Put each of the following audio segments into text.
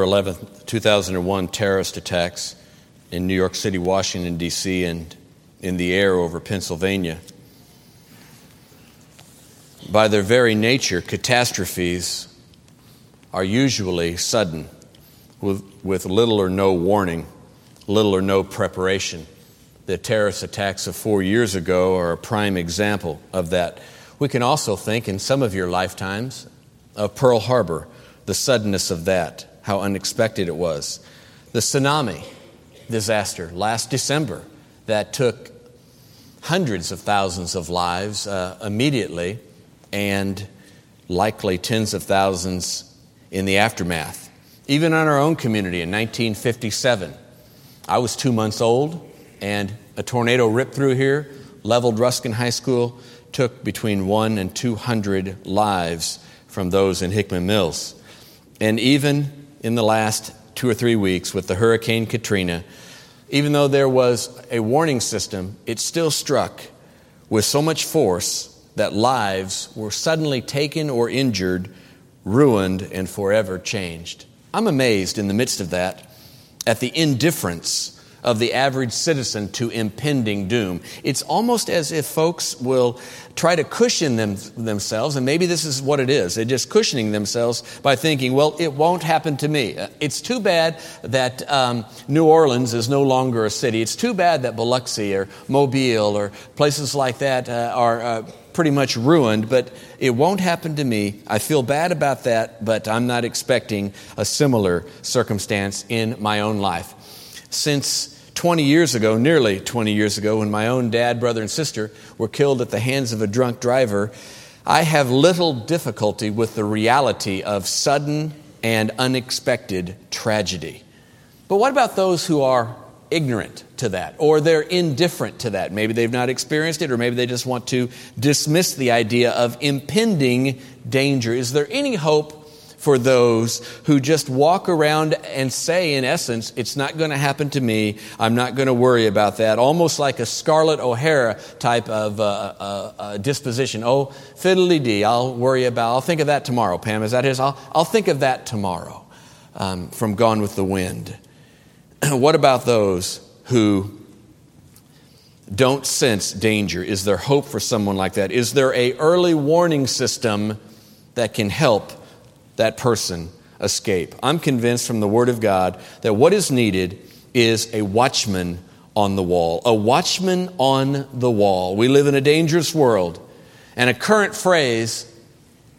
11th, 2001 terrorist attacks in New York City, Washington, D.C., and in the air over Pennsylvania. By their very nature, catastrophes are usually sudden, with, with little or no warning, little or no preparation. The terrorist attacks of four years ago are a prime example of that. We can also think, in some of your lifetimes, of Pearl Harbor, the suddenness of that how unexpected it was. The tsunami disaster last December that took hundreds of thousands of lives uh, immediately and likely tens of thousands in the aftermath. Even in our own community in 1957, I was two months old and a tornado ripped through here, leveled Ruskin High School, took between one and 200 lives from those in Hickman Mills. And even in the last two or three weeks with the Hurricane Katrina, even though there was a warning system, it still struck with so much force that lives were suddenly taken or injured, ruined, and forever changed. I'm amazed in the midst of that at the indifference of the average citizen to impending doom. It's almost as if folks will try to cushion them, themselves, and maybe this is what it is. They're just cushioning themselves by thinking, well, it won't happen to me. Uh, it's too bad that um, New Orleans is no longer a city. It's too bad that Biloxi or Mobile or places like that uh, are uh, pretty much ruined, but it won't happen to me. I feel bad about that, but I'm not expecting a similar circumstance in my own life. Since 20 years ago, nearly 20 years ago, when my own dad, brother, and sister were killed at the hands of a drunk driver, I have little difficulty with the reality of sudden and unexpected tragedy. But what about those who are ignorant to that or they're indifferent to that? Maybe they've not experienced it or maybe they just want to dismiss the idea of impending danger. Is there any hope for those who just walk around and say, in essence, it's not going to happen to me. I'm not going to worry about that. Almost like a Scarlett O'Hara type of uh, uh, uh, disposition. Oh, fiddly dee, I'll worry about, I'll think of that tomorrow, Pam. Is that his? I'll, I'll think of that tomorrow um, from Gone with the Wind. what about those who don't sense danger? Is there hope for someone like that? Is there a early warning system that can help that person escape. I'm convinced from the Word of God that what is needed is a watchman on the wall. A watchman on the wall. We live in a dangerous world. And a current phrase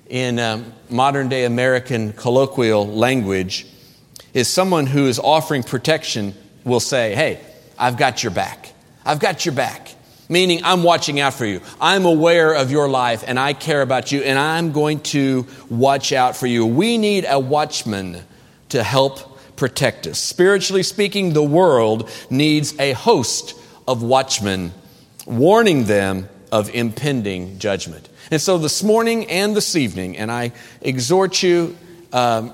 in um, modern day American colloquial language is someone who is offering protection will say, Hey, I've got your back. I've got your back meaning I'm watching out for you. I'm aware of your life and I care about you and I'm going to watch out for you. We need a watchman to help protect us. Spiritually speaking, the world needs a host of watchmen warning them of impending judgment. And so this morning and this evening, and I exhort you um,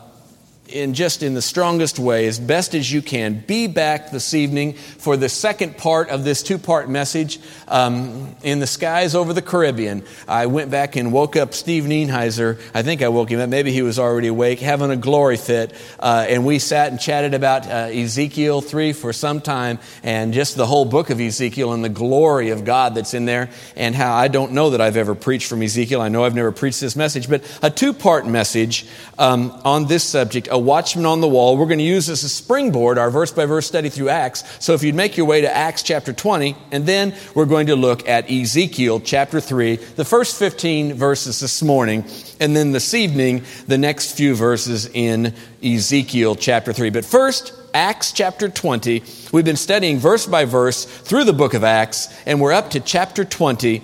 in just in the strongest way, as best as you can, be back this evening for the second part of this two part message um, in the skies over the Caribbean. I went back and woke up Steve Nienheiser. I think I woke him up. Maybe he was already awake, having a glory fit. Uh, and we sat and chatted about uh, Ezekiel 3 for some time and just the whole book of Ezekiel and the glory of God that's in there and how I don't know that I've ever preached from Ezekiel. I know I've never preached this message, but a two part message um, on this subject a watchman on the wall. We're going to use this as a springboard, our verse by verse study through Acts. So if you'd make your way to Acts chapter 20, and then we're going to look at Ezekiel chapter 3, the first 15 verses this morning, and then this evening, the next few verses in Ezekiel chapter 3. But first, Acts chapter 20. We've been studying verse by verse through the book of Acts, and we're up to chapter 20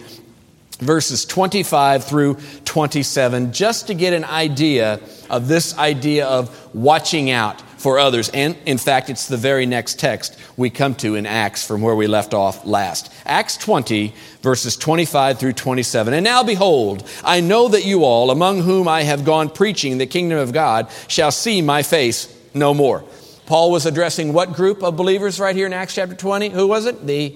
verses 25 through 27, just to get an idea of this idea of watching out for others. And in fact, it's the very next text we come to in Acts from where we left off last. Acts 20, verses 25 through 27. And now behold, I know that you all, among whom I have gone preaching the kingdom of God, shall see my face no more. Paul was addressing what group of believers right here in Acts chapter 20? Who was it? The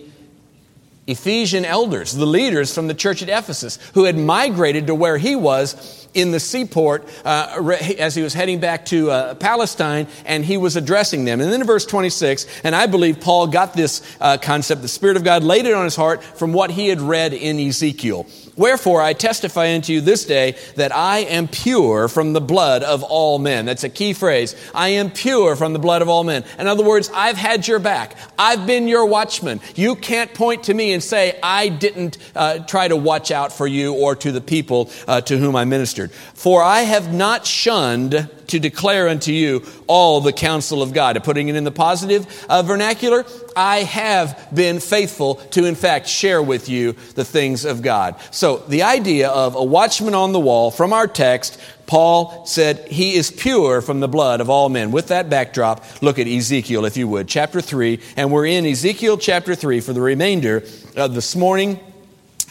Ephesian elders, the leaders from the church at Ephesus, who had migrated to where he was in the seaport uh, as he was heading back to uh, Palestine, and he was addressing them. And then in verse 26, and I believe Paul got this uh, concept, the Spirit of God laid it on his heart from what he had read in Ezekiel. Wherefore I testify unto you this day that I am pure from the blood of all men. That's a key phrase. I am pure from the blood of all men. In other words, I've had your back. I've been your watchman. You can't point to me and say, I didn't uh, try to watch out for you or to the people uh, to whom I ministered. For I have not shunned to declare unto you all the counsel of God. Putting it in the positive uh, vernacular, I have been faithful to, in fact, share with you the things of God. So, the idea of a watchman on the wall from our text, Paul said he is pure from the blood of all men. With that backdrop, look at Ezekiel, if you would, chapter 3. And we're in Ezekiel chapter 3 for the remainder of this morning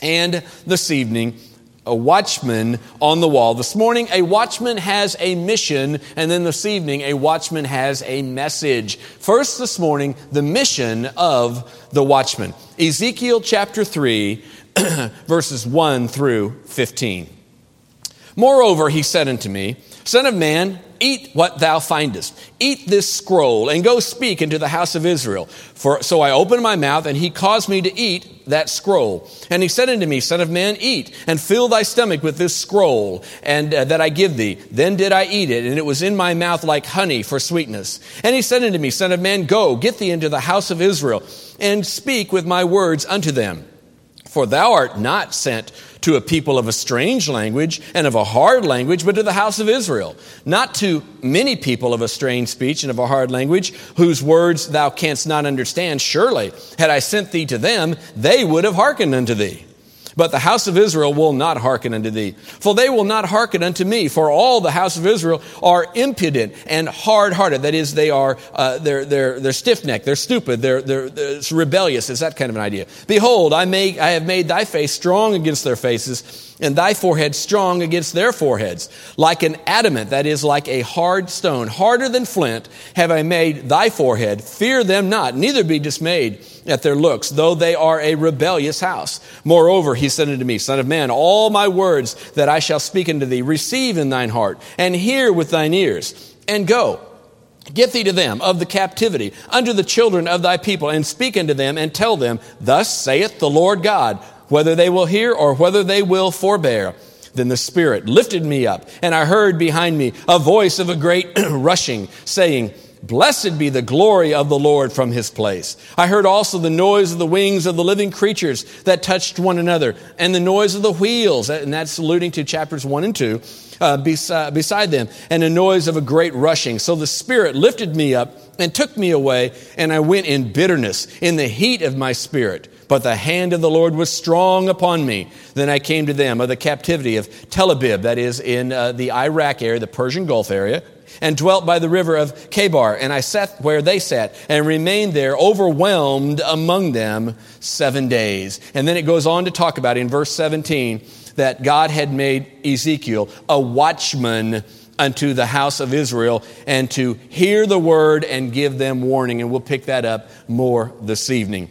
and this evening a watchman on the wall. This morning, a watchman has a mission, and then this evening, a watchman has a message. First, this morning, the mission of the watchman. Ezekiel chapter 3, verses 1 through 15. Moreover, he said unto me, Son of man, eat what thou findest. Eat this scroll and go speak into the house of Israel. For so I opened my mouth and he caused me to eat that scroll. And he said unto me, Son of man, eat and fill thy stomach with this scroll and uh, that I give thee. Then did I eat it and it was in my mouth like honey for sweetness. And he said unto me, Son of man, go, get thee into the house of Israel and speak with my words unto them. For thou art not sent to a people of a strange language and of a hard language, but to the house of Israel. Not to many people of a strange speech and of a hard language, whose words thou canst not understand. Surely, had I sent thee to them, they would have hearkened unto thee. But the house of Israel will not hearken unto thee, for they will not hearken unto me. For all the house of Israel are impudent and hard-hearted. That is, they are uh, they're they're they're stiff-necked, they're stupid, they're, they're they're rebellious. Is that kind of an idea? Behold, I make I have made thy face strong against their faces and thy forehead strong against their foreheads. Like an adamant, that is, like a hard stone, harder than flint, have I made thy forehead. Fear them not, neither be dismayed at their looks, though they are a rebellious house. Moreover, he said unto me, Son of man, all my words that I shall speak unto thee, receive in thine heart, and hear with thine ears, and go. Get thee to them of the captivity unto the children of thy people, and speak unto them, and tell them, Thus saith the Lord God whether they will hear or whether they will forbear. Then the Spirit lifted me up, and I heard behind me a voice of a great rushing, saying, Blessed be the glory of the Lord from his place. I heard also the noise of the wings of the living creatures that touched one another, and the noise of the wheels, and that's alluding to chapters 1 and 2, uh, beside, beside them, and the noise of a great rushing. So the Spirit lifted me up and took me away, and I went in bitterness, in the heat of my spirit. But the hand of the Lord was strong upon me. Then I came to them of the captivity of Tel Abib, that is in uh, the Iraq area, the Persian Gulf area, and dwelt by the river of Chebar. And I sat where they sat and remained there, overwhelmed among them seven days. And then it goes on to talk about in verse 17 that God had made Ezekiel a watchman unto the house of Israel and to hear the word and give them warning. And we'll pick that up more this evening.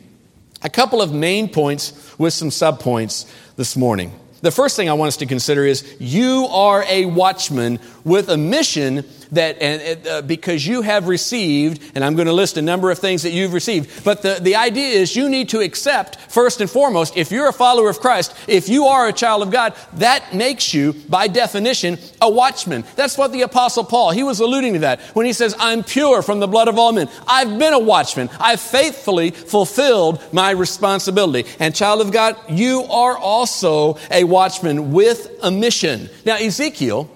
A couple of main points with some subpoints this morning. The first thing I want us to consider is you are a watchman with a mission that, and, uh, because you have received, and I'm going to list a number of things that you've received, but the, the idea is you need to accept, first and foremost, if you're a follower of Christ, if you are a child of God, that makes you, by definition, a watchman. That's what the Apostle Paul, he was alluding to that when he says, I'm pure from the blood of all men. I've been a watchman. I've faithfully fulfilled my responsibility. And child of God, you are also a watchman with a mission. Now, Ezekiel,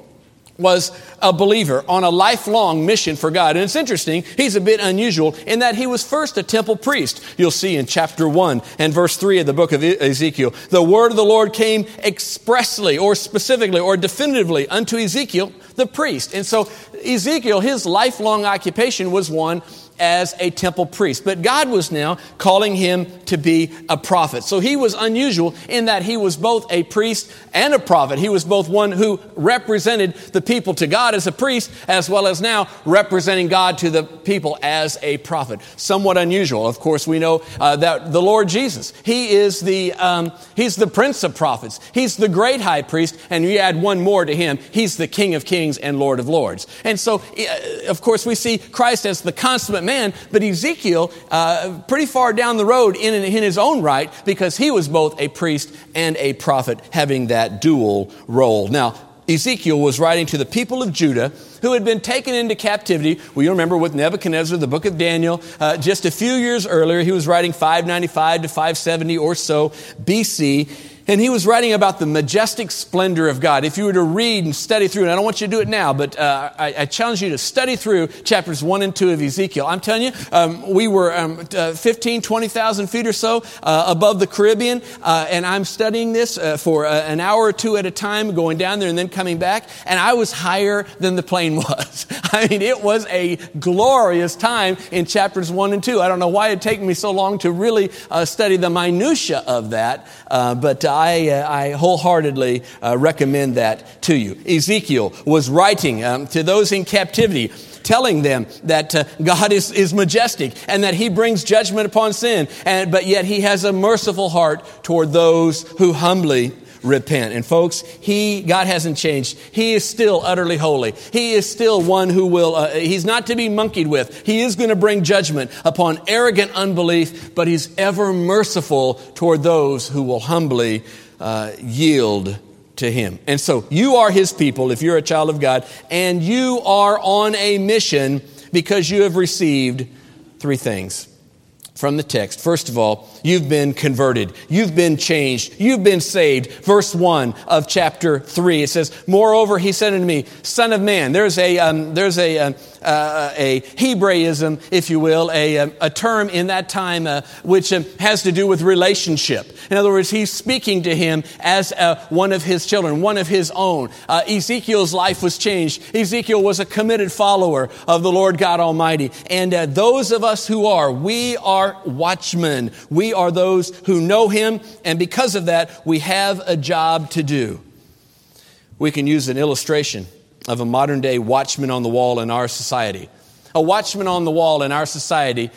was a believer on a lifelong mission for God. And it's interesting, he's a bit unusual in that he was first a temple priest. You'll see in chapter 1 and verse 3 of the book of Ezekiel, the word of the Lord came expressly or specifically or definitively unto Ezekiel, the priest. And so Ezekiel, his lifelong occupation was one as a temple priest. But God was now calling him to be a prophet. So he was unusual in that he was both a priest and a prophet. He was both one who represented the people to God as a priest, as well as now representing God to the people as a prophet. Somewhat unusual. Of course, we know uh, that the Lord Jesus, He is the, um, He's the Prince of prophets. He's the great high priest, and you add one more to Him. He's the King of kings and Lord of lords. And so, uh, of course, we see Christ as the consummate man, but Ezekiel, uh, pretty far down the road in, in his own right, because he was both a priest and a prophet, having that dual role. Now, Ezekiel was writing to the people of Judah who had been taken into captivity. Well, you remember with Nebuchadnezzar, the book of Daniel, uh, just a few years earlier, he was writing 595 to 570 or so BC. And he was writing about the majestic splendor of God. If you were to read and study through, and I don't want you to do it now, but uh, I, I, challenge you to study through chapters 1 and 2 of Ezekiel. I'm telling you, um, we were um, uh, 15, 20,000 feet or so uh, above the Caribbean, uh, and I'm studying this uh, for uh, an hour or two at a time, going down there and then coming back, and I was higher than the plane was. I mean, it was a glorious time in chapters 1 and 2. I don't know why it taken me so long to really study the minutia of that, but I, uh, I wholeheartedly uh, recommend that to you. Ezekiel was writing um, to those in captivity telling them that uh, God is, is majestic and that He brings judgment upon sin, and, but yet He has a merciful heart toward those who humbly repent. And folks, He, God hasn't changed. He is still utterly holy. He is still one who will, uh, He's not to be monkeyed with. He is going to bring judgment upon arrogant unbelief, but He's ever merciful toward those who will humbly uh, yield to Him. And so you are His people if you're a child of God, and you are on a mission because you have received three things from the text. First of all, you've been converted. You've been changed. You've been saved. Verse 1 of chapter 3, it says, Moreover, he said unto me, Son of man, there's a, um, there's a, um, uh, a Hebraism, if you will, a, um, a term in that time uh, which um, has to do with relationship. In other words, he's speaking to him as uh, one of his children, one of his own. Uh, Ezekiel's life was changed. Ezekiel was a committed follower of the Lord God Almighty. And uh, those of us who are, we are watchmen. We are those who know him, and because of that, we have a job to do. We can use an illustration of a modern day watchman on the wall in our society. A watchman on the wall in our society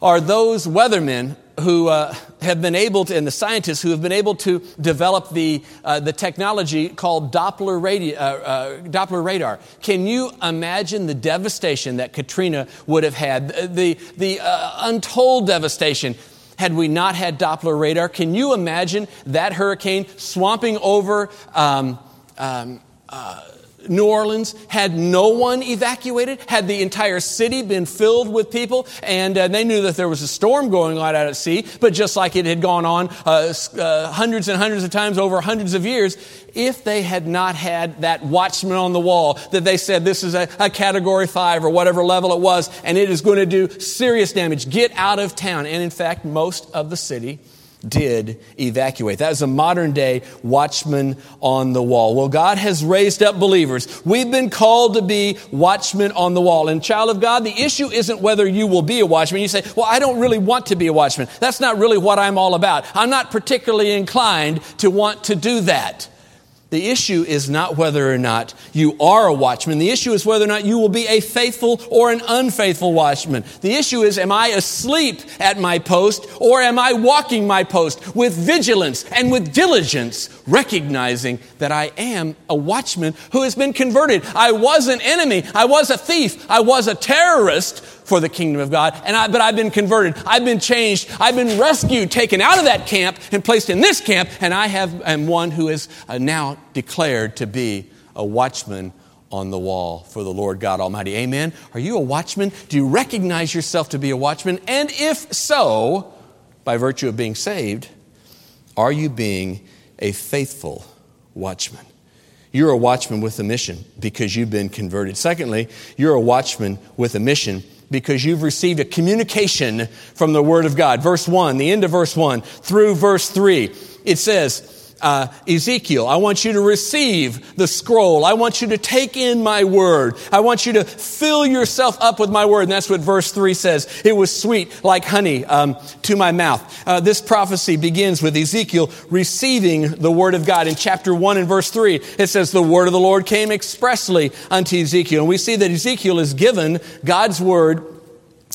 are those weathermen who uh, have been able to, and the scientists who have been able to develop the, uh, the technology called Doppler, uh, uh Doppler radar. Can you imagine the devastation that Katrina would have had? The, the uh, untold devastation had we not had Doppler radar. Can you imagine that hurricane swamping over um, um, uh, New Orleans had no one evacuated, had the entire city been filled with people, and uh, they knew that there was a storm going on out at sea, but just like it had gone on uh, uh, hundreds and hundreds of times over hundreds of years, if they had not had that watchman on the wall that they said this is a, a category five or whatever level it was, and it is going to do serious damage, get out of town. And in fact, most of the city did evacuate. That is a modern day watchman on the wall. Well, God has raised up believers. We've been called to be watchmen on the wall. And child of God, the issue isn't whether you will be a watchman. You say, well, I don't really want to be a watchman. That's not really what I'm all about. I'm not particularly inclined to want to do that. The issue is not whether or not you are a watchman. The issue is whether or not you will be a faithful or an unfaithful watchman. The issue is, am I asleep at my post or am I walking my post with vigilance and with diligence, recognizing that I am a watchman who has been converted? I was an enemy. I was a thief. I was a terrorist for the kingdom of God. And I, but I've been converted. I've been changed. I've been rescued, taken out of that camp and placed in this camp. And I have, am one who is uh, now declared to be a watchman on the wall for the Lord God Almighty. Amen. Are you a watchman? Do you recognize yourself to be a watchman? And if so, by virtue of being saved, are you being a faithful watchman? You're a watchman with a mission because you've been converted. Secondly, you're a watchman with a mission because you've received a communication from the Word of God. Verse 1, the end of verse 1 through verse 3, it says, uh, Ezekiel, I want you to receive the scroll. I want you to take in my word. I want you to fill yourself up with my word. And that's what verse 3 says. It was sweet like honey um, to my mouth. Uh, this prophecy begins with Ezekiel receiving the word of God. In chapter 1 and verse 3, it says, The word of the Lord came expressly unto Ezekiel. And we see that Ezekiel is given God's word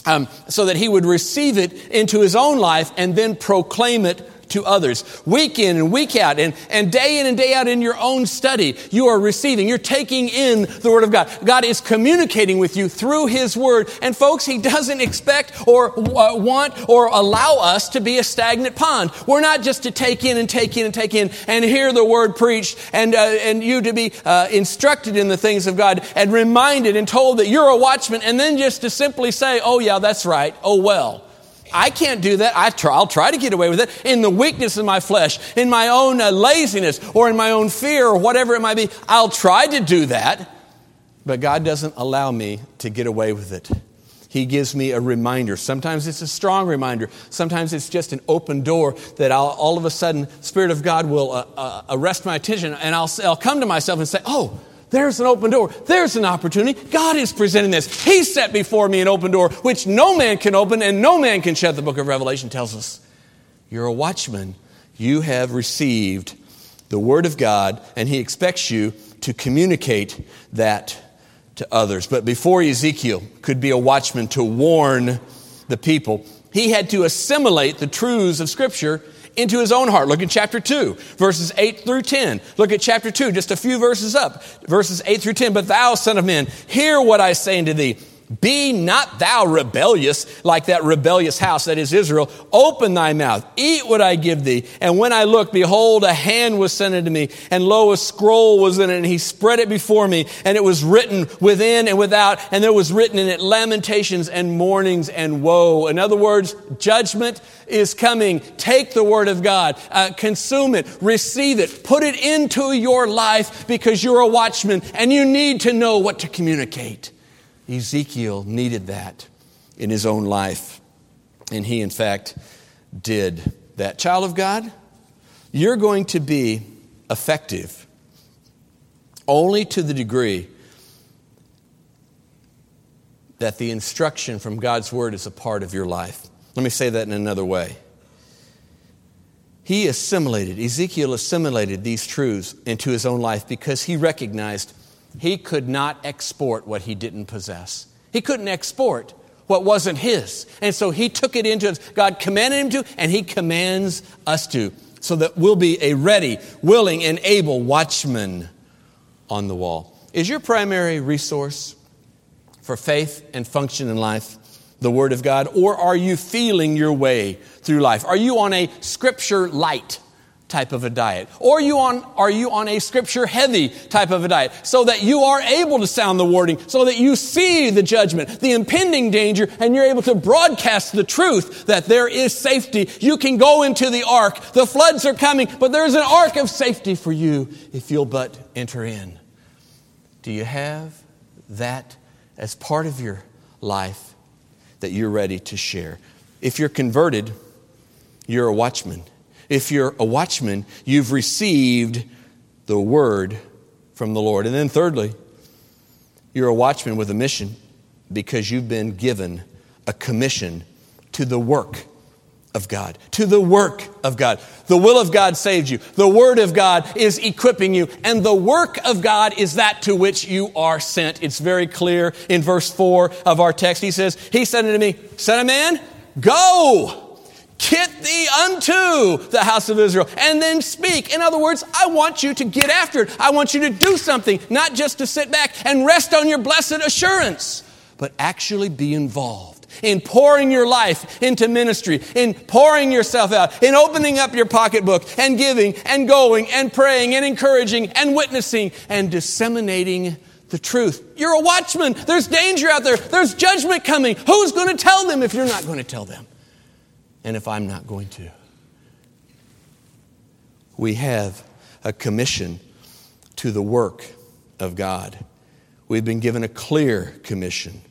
um, so that he would receive it into his own life and then proclaim it to others. Week in and week out and, and day in and day out in your own study, you are receiving, you're taking in the Word of God. God is communicating with you through His Word. And folks, He doesn't expect or uh, want or allow us to be a stagnant pond. We're not just to take in and take in and take in and hear the Word preached and, uh, and you to be uh, instructed in the things of God and reminded and told that you're a watchman and then just to simply say, oh yeah, that's right. Oh well. I can't do that. I try, I'll try to get away with it in the weakness of my flesh, in my own uh, laziness, or in my own fear, or whatever it might be. I'll try to do that, but God doesn't allow me to get away with it. He gives me a reminder. Sometimes it's a strong reminder. Sometimes it's just an open door that I'll, all of a sudden, Spirit of God will uh, uh, arrest my attention, and I'll, I'll come to myself and say, "Oh, there's an open door. There's an opportunity. God is presenting this. He set before me an open door which no man can open and no man can shut. The book of Revelation tells us. You're a watchman. You have received the word of God, and He expects you to communicate that to others. But before Ezekiel could be a watchman to warn the people, he had to assimilate the truths of Scripture into his own heart. Look at chapter 2, verses 8 through 10. Look at chapter 2, just a few verses up, verses 8 through 10. But thou, son of man, hear what I say unto thee. Be not thou rebellious like that rebellious house that is Israel. Open thy mouth, eat what I give thee. And when I looked, behold, a hand was sent unto me, and lo, a scroll was in it, and he spread it before me, and it was written within and without, and there was written in it lamentations and mournings and woe. In other words, judgment is coming. Take the word of God, uh, consume it, receive it, put it into your life because you're a watchman and you need to know what to communicate. Ezekiel needed that in his own life. And he, in fact, did that. Child of God, you're going to be effective only to the degree that the instruction from God's Word is a part of your life. Let me say that in another way. He assimilated, Ezekiel assimilated these truths into his own life because he recognized he could not export what he didn't possess. He couldn't export what wasn't his. And so he took it into God commanded him to, and he commands us to, so that we'll be a ready, willing, and able watchman on the wall. Is your primary resource for faith and function in life the Word of God, or are you feeling your way through life? Are you on a scripture light type of a diet? Or you on, are you on a scripture heavy type of a diet so that you are able to sound the warning, so that you see the judgment, the impending danger, and you're able to broadcast the truth that there is safety. You can go into the ark. The floods are coming, but there's an ark of safety for you if you'll but enter in. Do you have that as part of your life that you're ready to share? If you're converted, you're a watchman. If you're a watchman, you've received the word from the Lord. And then, thirdly, you're a watchman with a mission because you've been given a commission to the work of God, to the work of God. The will of God saves you. The word of God is equipping you. And the work of God is that to which you are sent. It's very clear in verse 4 of our text. He says, He said unto me, Son of man, go Get thee unto the house of Israel and then speak. In other words, I want you to get after it. I want you to do something, not just to sit back and rest on your blessed assurance, but actually be involved in pouring your life into ministry, in pouring yourself out, in opening up your pocketbook and giving and going and praying and encouraging and witnessing and disseminating the truth. You're a watchman. There's danger out there. There's judgment coming. Who's going to tell them if you're not going to tell them? And if I'm not going to. We have a commission to the work of God. We've been given a clear commission.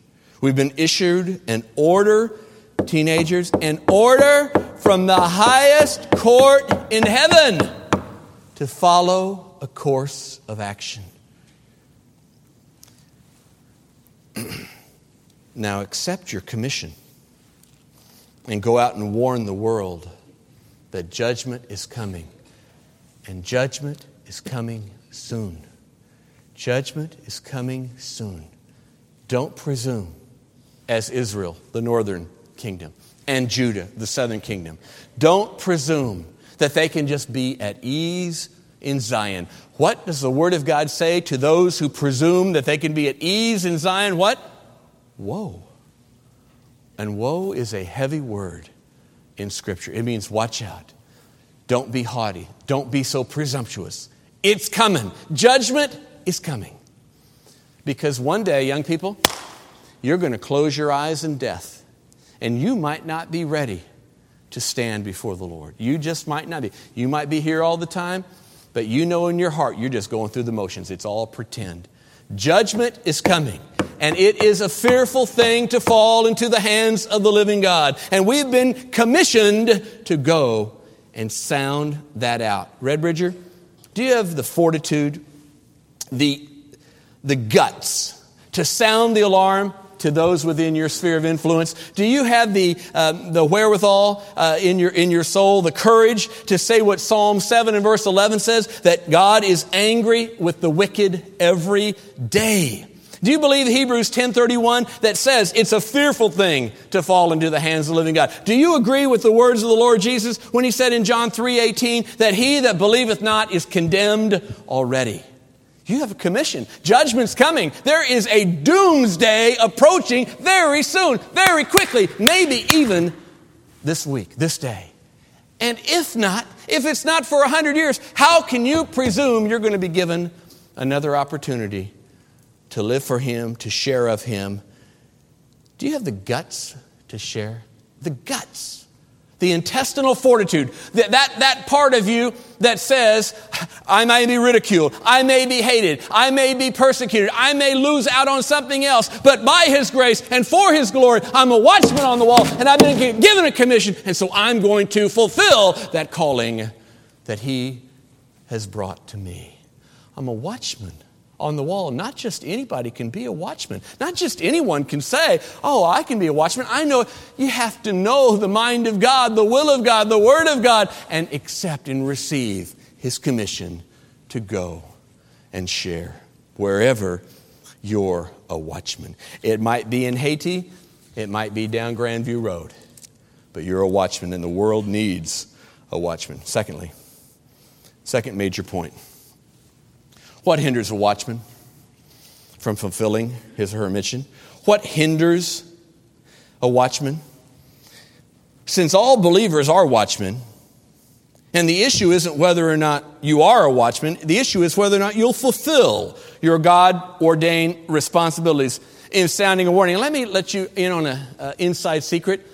We've been issued an order, teenagers, an order from the highest court in heaven. to follow a course of action. now accept your commission and go out and warn the world that judgment is coming. And judgment is coming soon. Judgment is coming soon. Don't presume, as Israel, the northern kingdom, and Judah, the southern kingdom. Don't presume that they can just be at ease in Zion. What does the Word of God say to those who presume that they can be at ease in Zion? What? Woe. And woe is a heavy word in Scripture. It means watch out. Don't be haughty. Don't be so presumptuous. It's coming. Judgment is coming. Because one day, young people, you're going to close your eyes in death, and you might not be ready to stand before the Lord. You just might not be. You might be here all the time, but you know in your heart you're just going through the motions. It's all pretend. Judgment is coming. And it is a fearful thing to fall into the hands of the living God. And we've been commissioned to go and sound that out. Red Bridger, do you have the fortitude, the, the guts to sound the alarm to those within your sphere of influence? Do you have the, uh, the wherewithal uh, in, your, in your soul, the courage to say what Psalm 7 and verse 11 says, that God is angry with the wicked every day? Do you believe Hebrews 10:31 that says it's a fearful thing to fall into the hands of the living God? Do you agree with the words of the Lord Jesus when he said in John 3:18 that he that believeth not is condemned already? You have a commission. Judgment's coming. There is a doomsday approaching very soon, very quickly, maybe even this week, this day. And if not, if it's not for a hundred years, how can you presume you're going to be given another opportunity to live for Him, to share of Him. Do you have the guts to share? The guts. The intestinal fortitude, that, that, that part of you that says, I may be ridiculed, I may be hated, I may be persecuted, I may lose out on something else, but by His grace and for His glory, I'm a watchman on the wall and I've been given a commission, and so I'm going to fulfill that calling that He has brought to me. I'm a watchman on the wall. Not just anybody can be a watchman. Not just anyone can say, Oh, I can be a watchman. I know you have to know the mind of God, the will of God, the word of God, and accept and receive his commission to go and share wherever you're a watchman. It might be in Haiti, it might be down Grandview Road, but you're a watchman, and the world needs a watchman. Secondly, second major point what hinders a watchman from fulfilling his or her mission? What hinders a watchman? Since all believers are watchmen, and the issue isn't whether or not you are a watchman, the issue is whether or not you'll fulfill your God ordained responsibilities in sounding a warning. Let me let you in on an inside secret.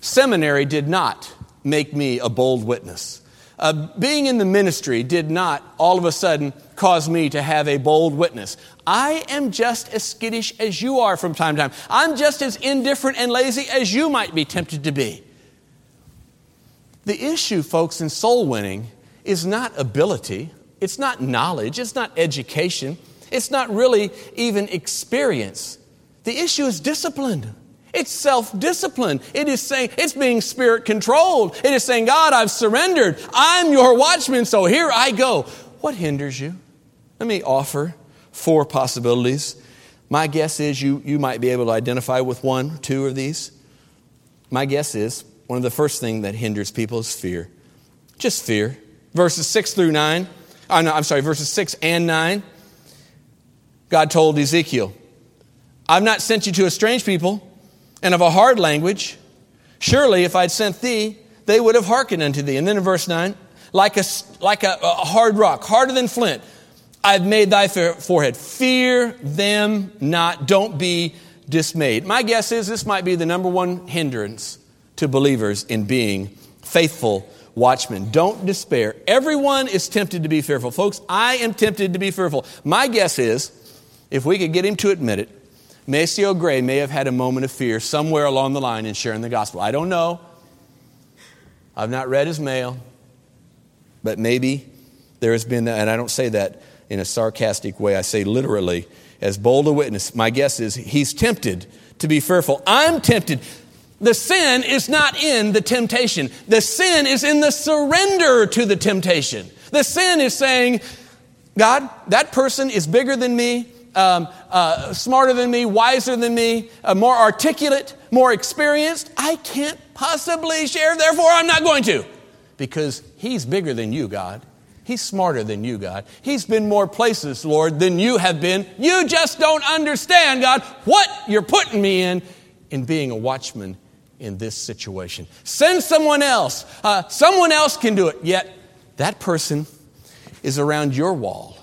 Seminary did not make me a bold witness. Uh, being in the ministry did not all of a sudden cause me to have a bold witness. I am just as skittish as you are from time to time. I'm just as indifferent and lazy as you might be tempted to be. The issue, folks, in soul winning is not ability, it's not knowledge, it's not education, it's not really even experience. The issue is discipline. It's self discipline. It is saying, it's being spirit controlled. It is saying, God, I've surrendered. I'm your watchman, so here I go. What hinders you? Let me offer four possibilities. My guess is you, you might be able to identify with one, two of these. My guess is one of the first things that hinders people is fear. Just fear. Verses 6 through 9. Oh, no, I'm sorry, verses 6 and 9. God told Ezekiel, I've not sent you to a strange people and of a hard language. Surely, if I'd sent thee, they would have hearkened unto thee. And then in verse 9, like a, like a, a hard rock, harder than flint, I've made thy forehead. Fear them not. Don't be dismayed. My guess is this might be the number one hindrance to believers in being faithful watchmen. Don't despair. Everyone is tempted to be fearful. Folks, I am tempted to be fearful. My guess is, if we could get him to admit it, Maceo Gray may have had a moment of fear somewhere along the line in sharing the gospel. I don't know. I've not read his mail, but maybe There has been, and I don't say that in a sarcastic way, I say literally, as bold a witness. My guess is he's tempted to be fearful. I'm tempted. The sin is not in the temptation. The sin is in the surrender to the temptation. The sin is saying, God, that person is bigger than me, um, uh, smarter than me, wiser than me, uh, more articulate, more experienced. I can't possibly share, therefore I'm not going to. Because he's bigger than you, God. He's smarter than you, God. He's been more places, Lord, than you have been. You just don't understand, God, what you're putting me in in being a watchman in this situation. Send someone else. Uh, someone else can do it. Yet that person is around your wall,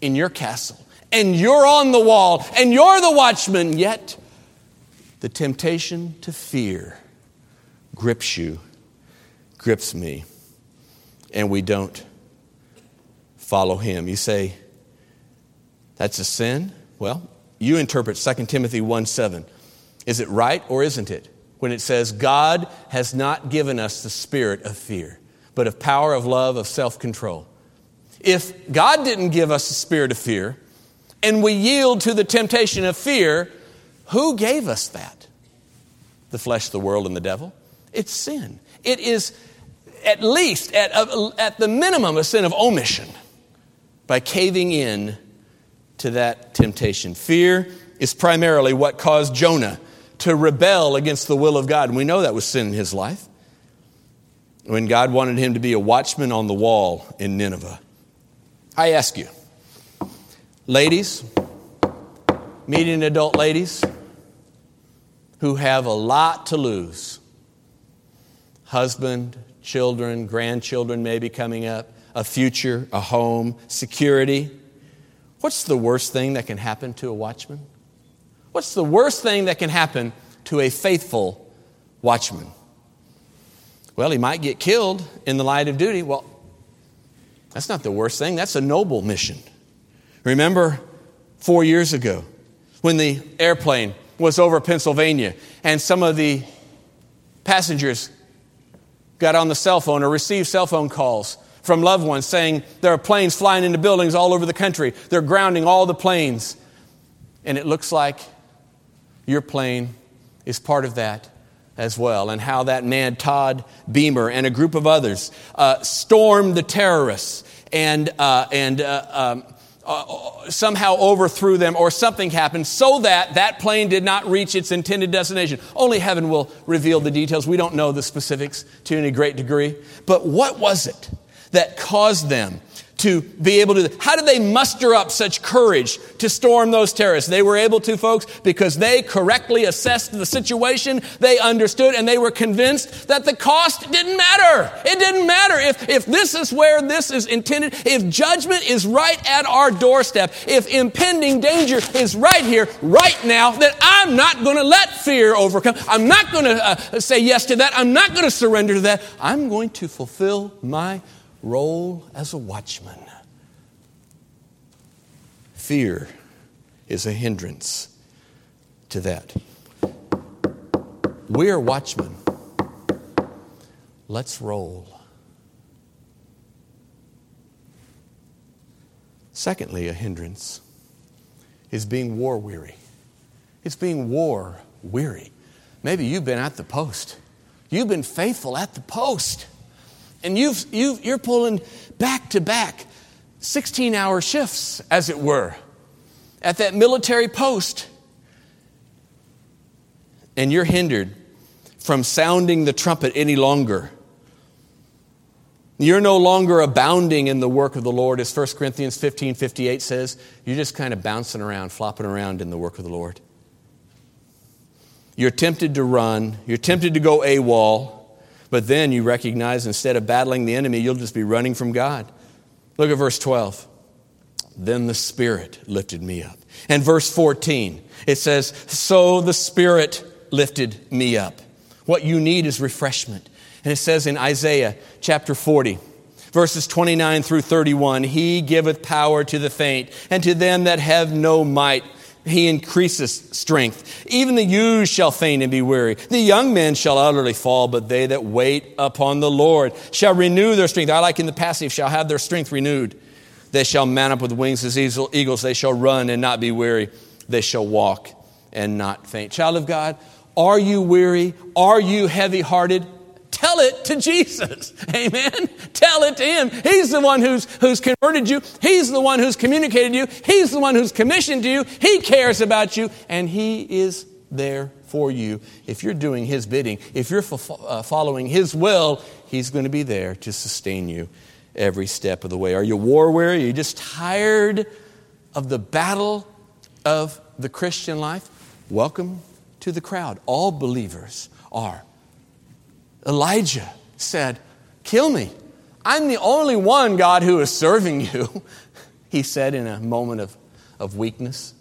in your castle, and you're on the wall, and you're the watchman. Yet the temptation to fear grips you, grips me, and we don't follow him. You say, that's a sin? Well, you interpret 2 Timothy 1 7. Is it right or isn't it? When it says, God has not given us the spirit of fear, but of power, of love, of self control. If God didn't give us the spirit of fear, and we yield to the temptation of fear, who gave us that? The flesh, the world, and the devil? It's sin. It is at least, at, at the minimum, a sin of omission by caving in to that temptation. Fear is primarily what caused Jonah to rebel against the will of God. And we know that was sin in his life. When God wanted him to be a watchman on the wall in Nineveh. I ask you, ladies, median adult ladies who have a lot to lose husband, children, grandchildren maybe coming up, a future, a home, security. What's the worst thing that can happen to a watchman? What's the worst thing that can happen to a faithful watchman? Well, he might get killed in the light of duty. Well, that's not the worst thing. That's a noble mission. Remember four years ago when the airplane was over Pennsylvania and some of the passengers got on the cell phone or received cell phone calls from loved ones saying there are planes flying into buildings all over the country. They're grounding all the planes. And it looks like your plane is part of that as well. And how that man, Todd Beamer, and a group of others uh, stormed the terrorists and, uh, and uh, um, uh, somehow overthrew them or something happened so that that plane did not reach its intended destination. Only heaven will reveal the details. We don't know the specifics to any great degree. But what was it that caused them to be able to. How did they muster up such courage to storm those terrorists? They were able to, folks, because they correctly assessed the situation, they understood, and they were convinced that the cost didn't matter. It didn't matter if, if this is where this is intended, if judgment is right at our doorstep, if impending danger is right here, right now, that I'm not going to let fear overcome. I'm not going to uh, say yes to that. I'm not going to surrender to that. I'm going to fulfill my role as a watchman. Fear is a hindrance to that. We're watchmen. Let's roll. Secondly, a hindrance is being war weary. It's being war weary. Maybe you've been at the post. You've been faithful at the post. And you've, you've, you're pulling back to back 16 hour shifts, as it were, at that military post. And you're hindered from sounding the trumpet any longer. You're no longer abounding in the work of the Lord, as 1 Corinthians 15 58 says. You're just kind of bouncing around, flopping around in the work of the Lord. You're tempted to run, you're tempted to go AWOL. But then you recognize instead of battling the enemy, you'll just be running from God. Look at verse 12. Then the Spirit lifted me up. And verse 14, it says, So the Spirit lifted me up. What you need is refreshment. And it says in Isaiah chapter 40, verses 29 through 31, He giveth power to the faint, and to them that have no might he increases strength. Even the youths shall faint and be weary. The young men shall utterly fall, but they that wait upon the Lord shall renew their strength. I like in the passive, shall have their strength renewed. They shall mount up with wings as eagles. They shall run and not be weary. They shall walk and not faint. Child of God, are you weary? Are you heavy hearted? Tell it to Jesus. Amen. Tell it to Him. He's the one who's, who's converted you. He's the one who's communicated you. He's the one who's commissioned you. He cares about you, and He is there for you. If you're doing His bidding, if you're uh, following His will, He's going to be there to sustain you every step of the way. Are you war weary? Are you just tired of the battle of the Christian life? Welcome to the crowd. All believers are. Elijah said, Kill me. I'm the only one, God, who is serving you, he said in a moment of, of weakness.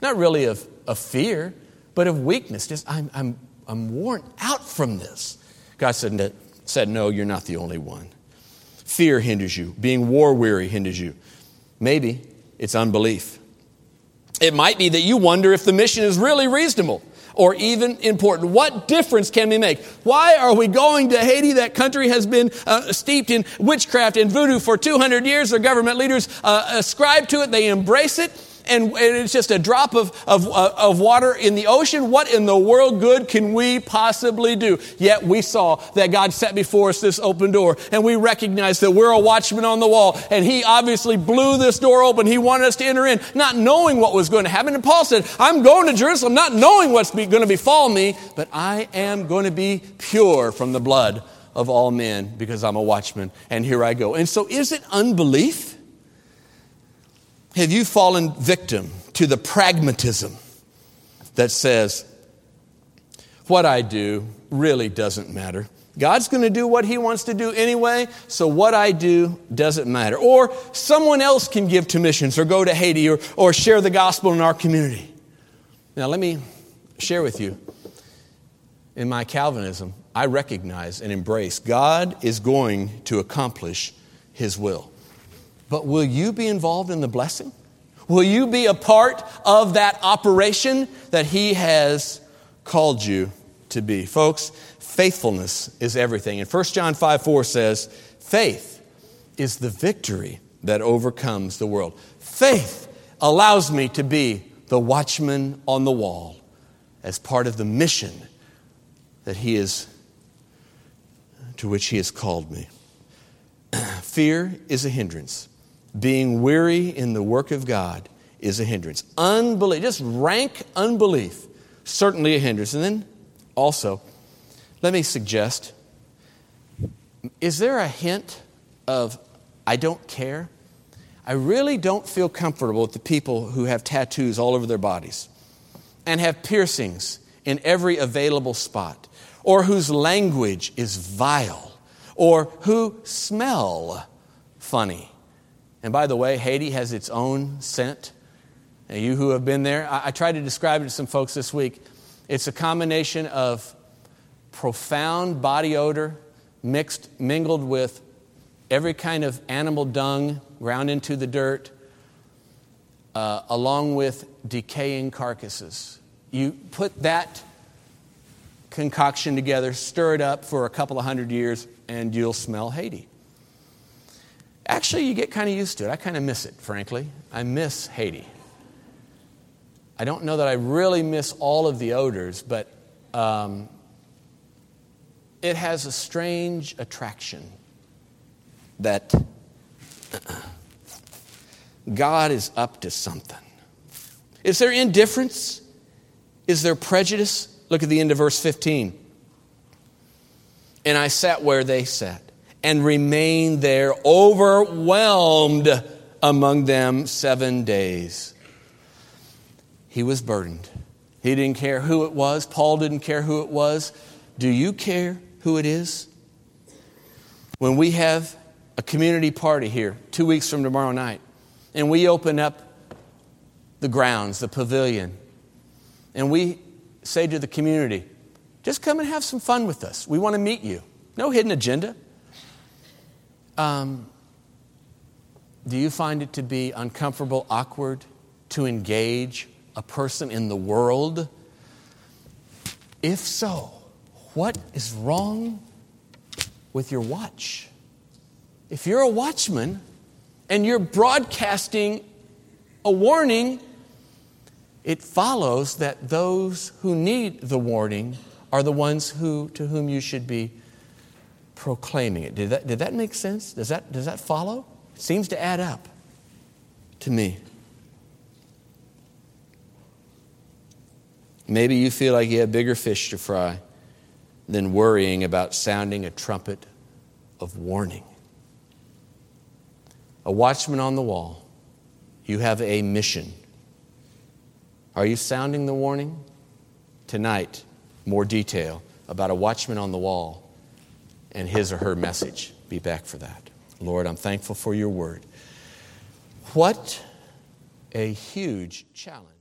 Not really of, of fear, but of weakness. Just, I'm, I'm, I'm worn out from this. God said, said, No, you're not the only one. Fear hinders you, being war weary hinders you. Maybe it's unbelief. It might be that you wonder if the mission is really reasonable or even important. What difference can we make? Why are we going to Haiti? That country has been uh, steeped in witchcraft and voodoo for 200 years. Their government leaders uh, ascribe to it, they embrace it and, it's just a drop of, of, uh, of water in the ocean. What in the world good can we possibly do? Yet we saw that God set before us this open door, and we recognized that we're a watchman on the wall, and He obviously blew this door open. He wanted us to enter in, not knowing what was going to happen. And Paul said, I'm going to Jerusalem not knowing what's going to befall me, but I am going to be pure from the blood of all men because I'm a watchman, and here I go. And so, is it unbelief? Have you fallen victim to the pragmatism that says, what I do really doesn't matter? God's going to do what He wants to do anyway, so what I do doesn't matter. Or someone else can give to missions or go to Haiti or, or share the gospel in our community. Now, let me share with you in my Calvinism, I recognize and embrace God is going to accomplish His will. But will you be involved in the blessing? Will you be a part of that operation that He has called you to be? Folks, faithfulness is everything. And 1 John 5 4 says, faith is the victory that overcomes the world. Faith allows me to be the watchman on the wall as part of the mission that He is to which He has called me. Fear is a hindrance. Being weary in the work of God is a hindrance. Unbelief, just rank unbelief, certainly a hindrance. And then also, let me suggest is there a hint of I don't care? I really don't feel comfortable with the people who have tattoos all over their bodies and have piercings in every available spot, or whose language is vile, or who smell funny. And by the way, Haiti has its own scent. Now, you who have been there, I, I tried to describe it to some folks this week. It's a combination of profound body odor mixed, mingled with every kind of animal dung ground into the dirt, uh, along with decaying carcasses. You put that concoction together, stir it up for a couple of hundred years, and you'll smell Haiti. Actually, you get kind of used to it. I kind of miss it, frankly. I miss Haiti. I don't know that I really miss all of the odors, but um, it has a strange attraction that God is up to something. Is there indifference? Is there prejudice? Look at the end of verse 15. And I sat where they sat and remained there, overwhelmed among them seven days. He was burdened. He didn't care who it was. Paul didn't care who it was. Do you care who it is? When we have a community party here two weeks from tomorrow night, and we open up the grounds, the pavilion, and we say to the community, just come and have some fun with us. We want to meet you. No hidden agenda. Um, do you find it to be uncomfortable, awkward to engage a person in the world? If so, what is wrong with your watch? If you're a watchman and you're broadcasting a warning, it follows that those who need the warning are the ones who, to whom you should be proclaiming it. Did that, did that make sense? Does that, does that follow? It seems to add up to me. Maybe you feel like you have bigger fish to fry than worrying about sounding a trumpet of warning. A watchman on the wall, you have a mission. Are you sounding the warning? Tonight, more detail about a watchman on the wall and his or her message. Be back for that. Lord, I'm thankful for your word. What a huge challenge.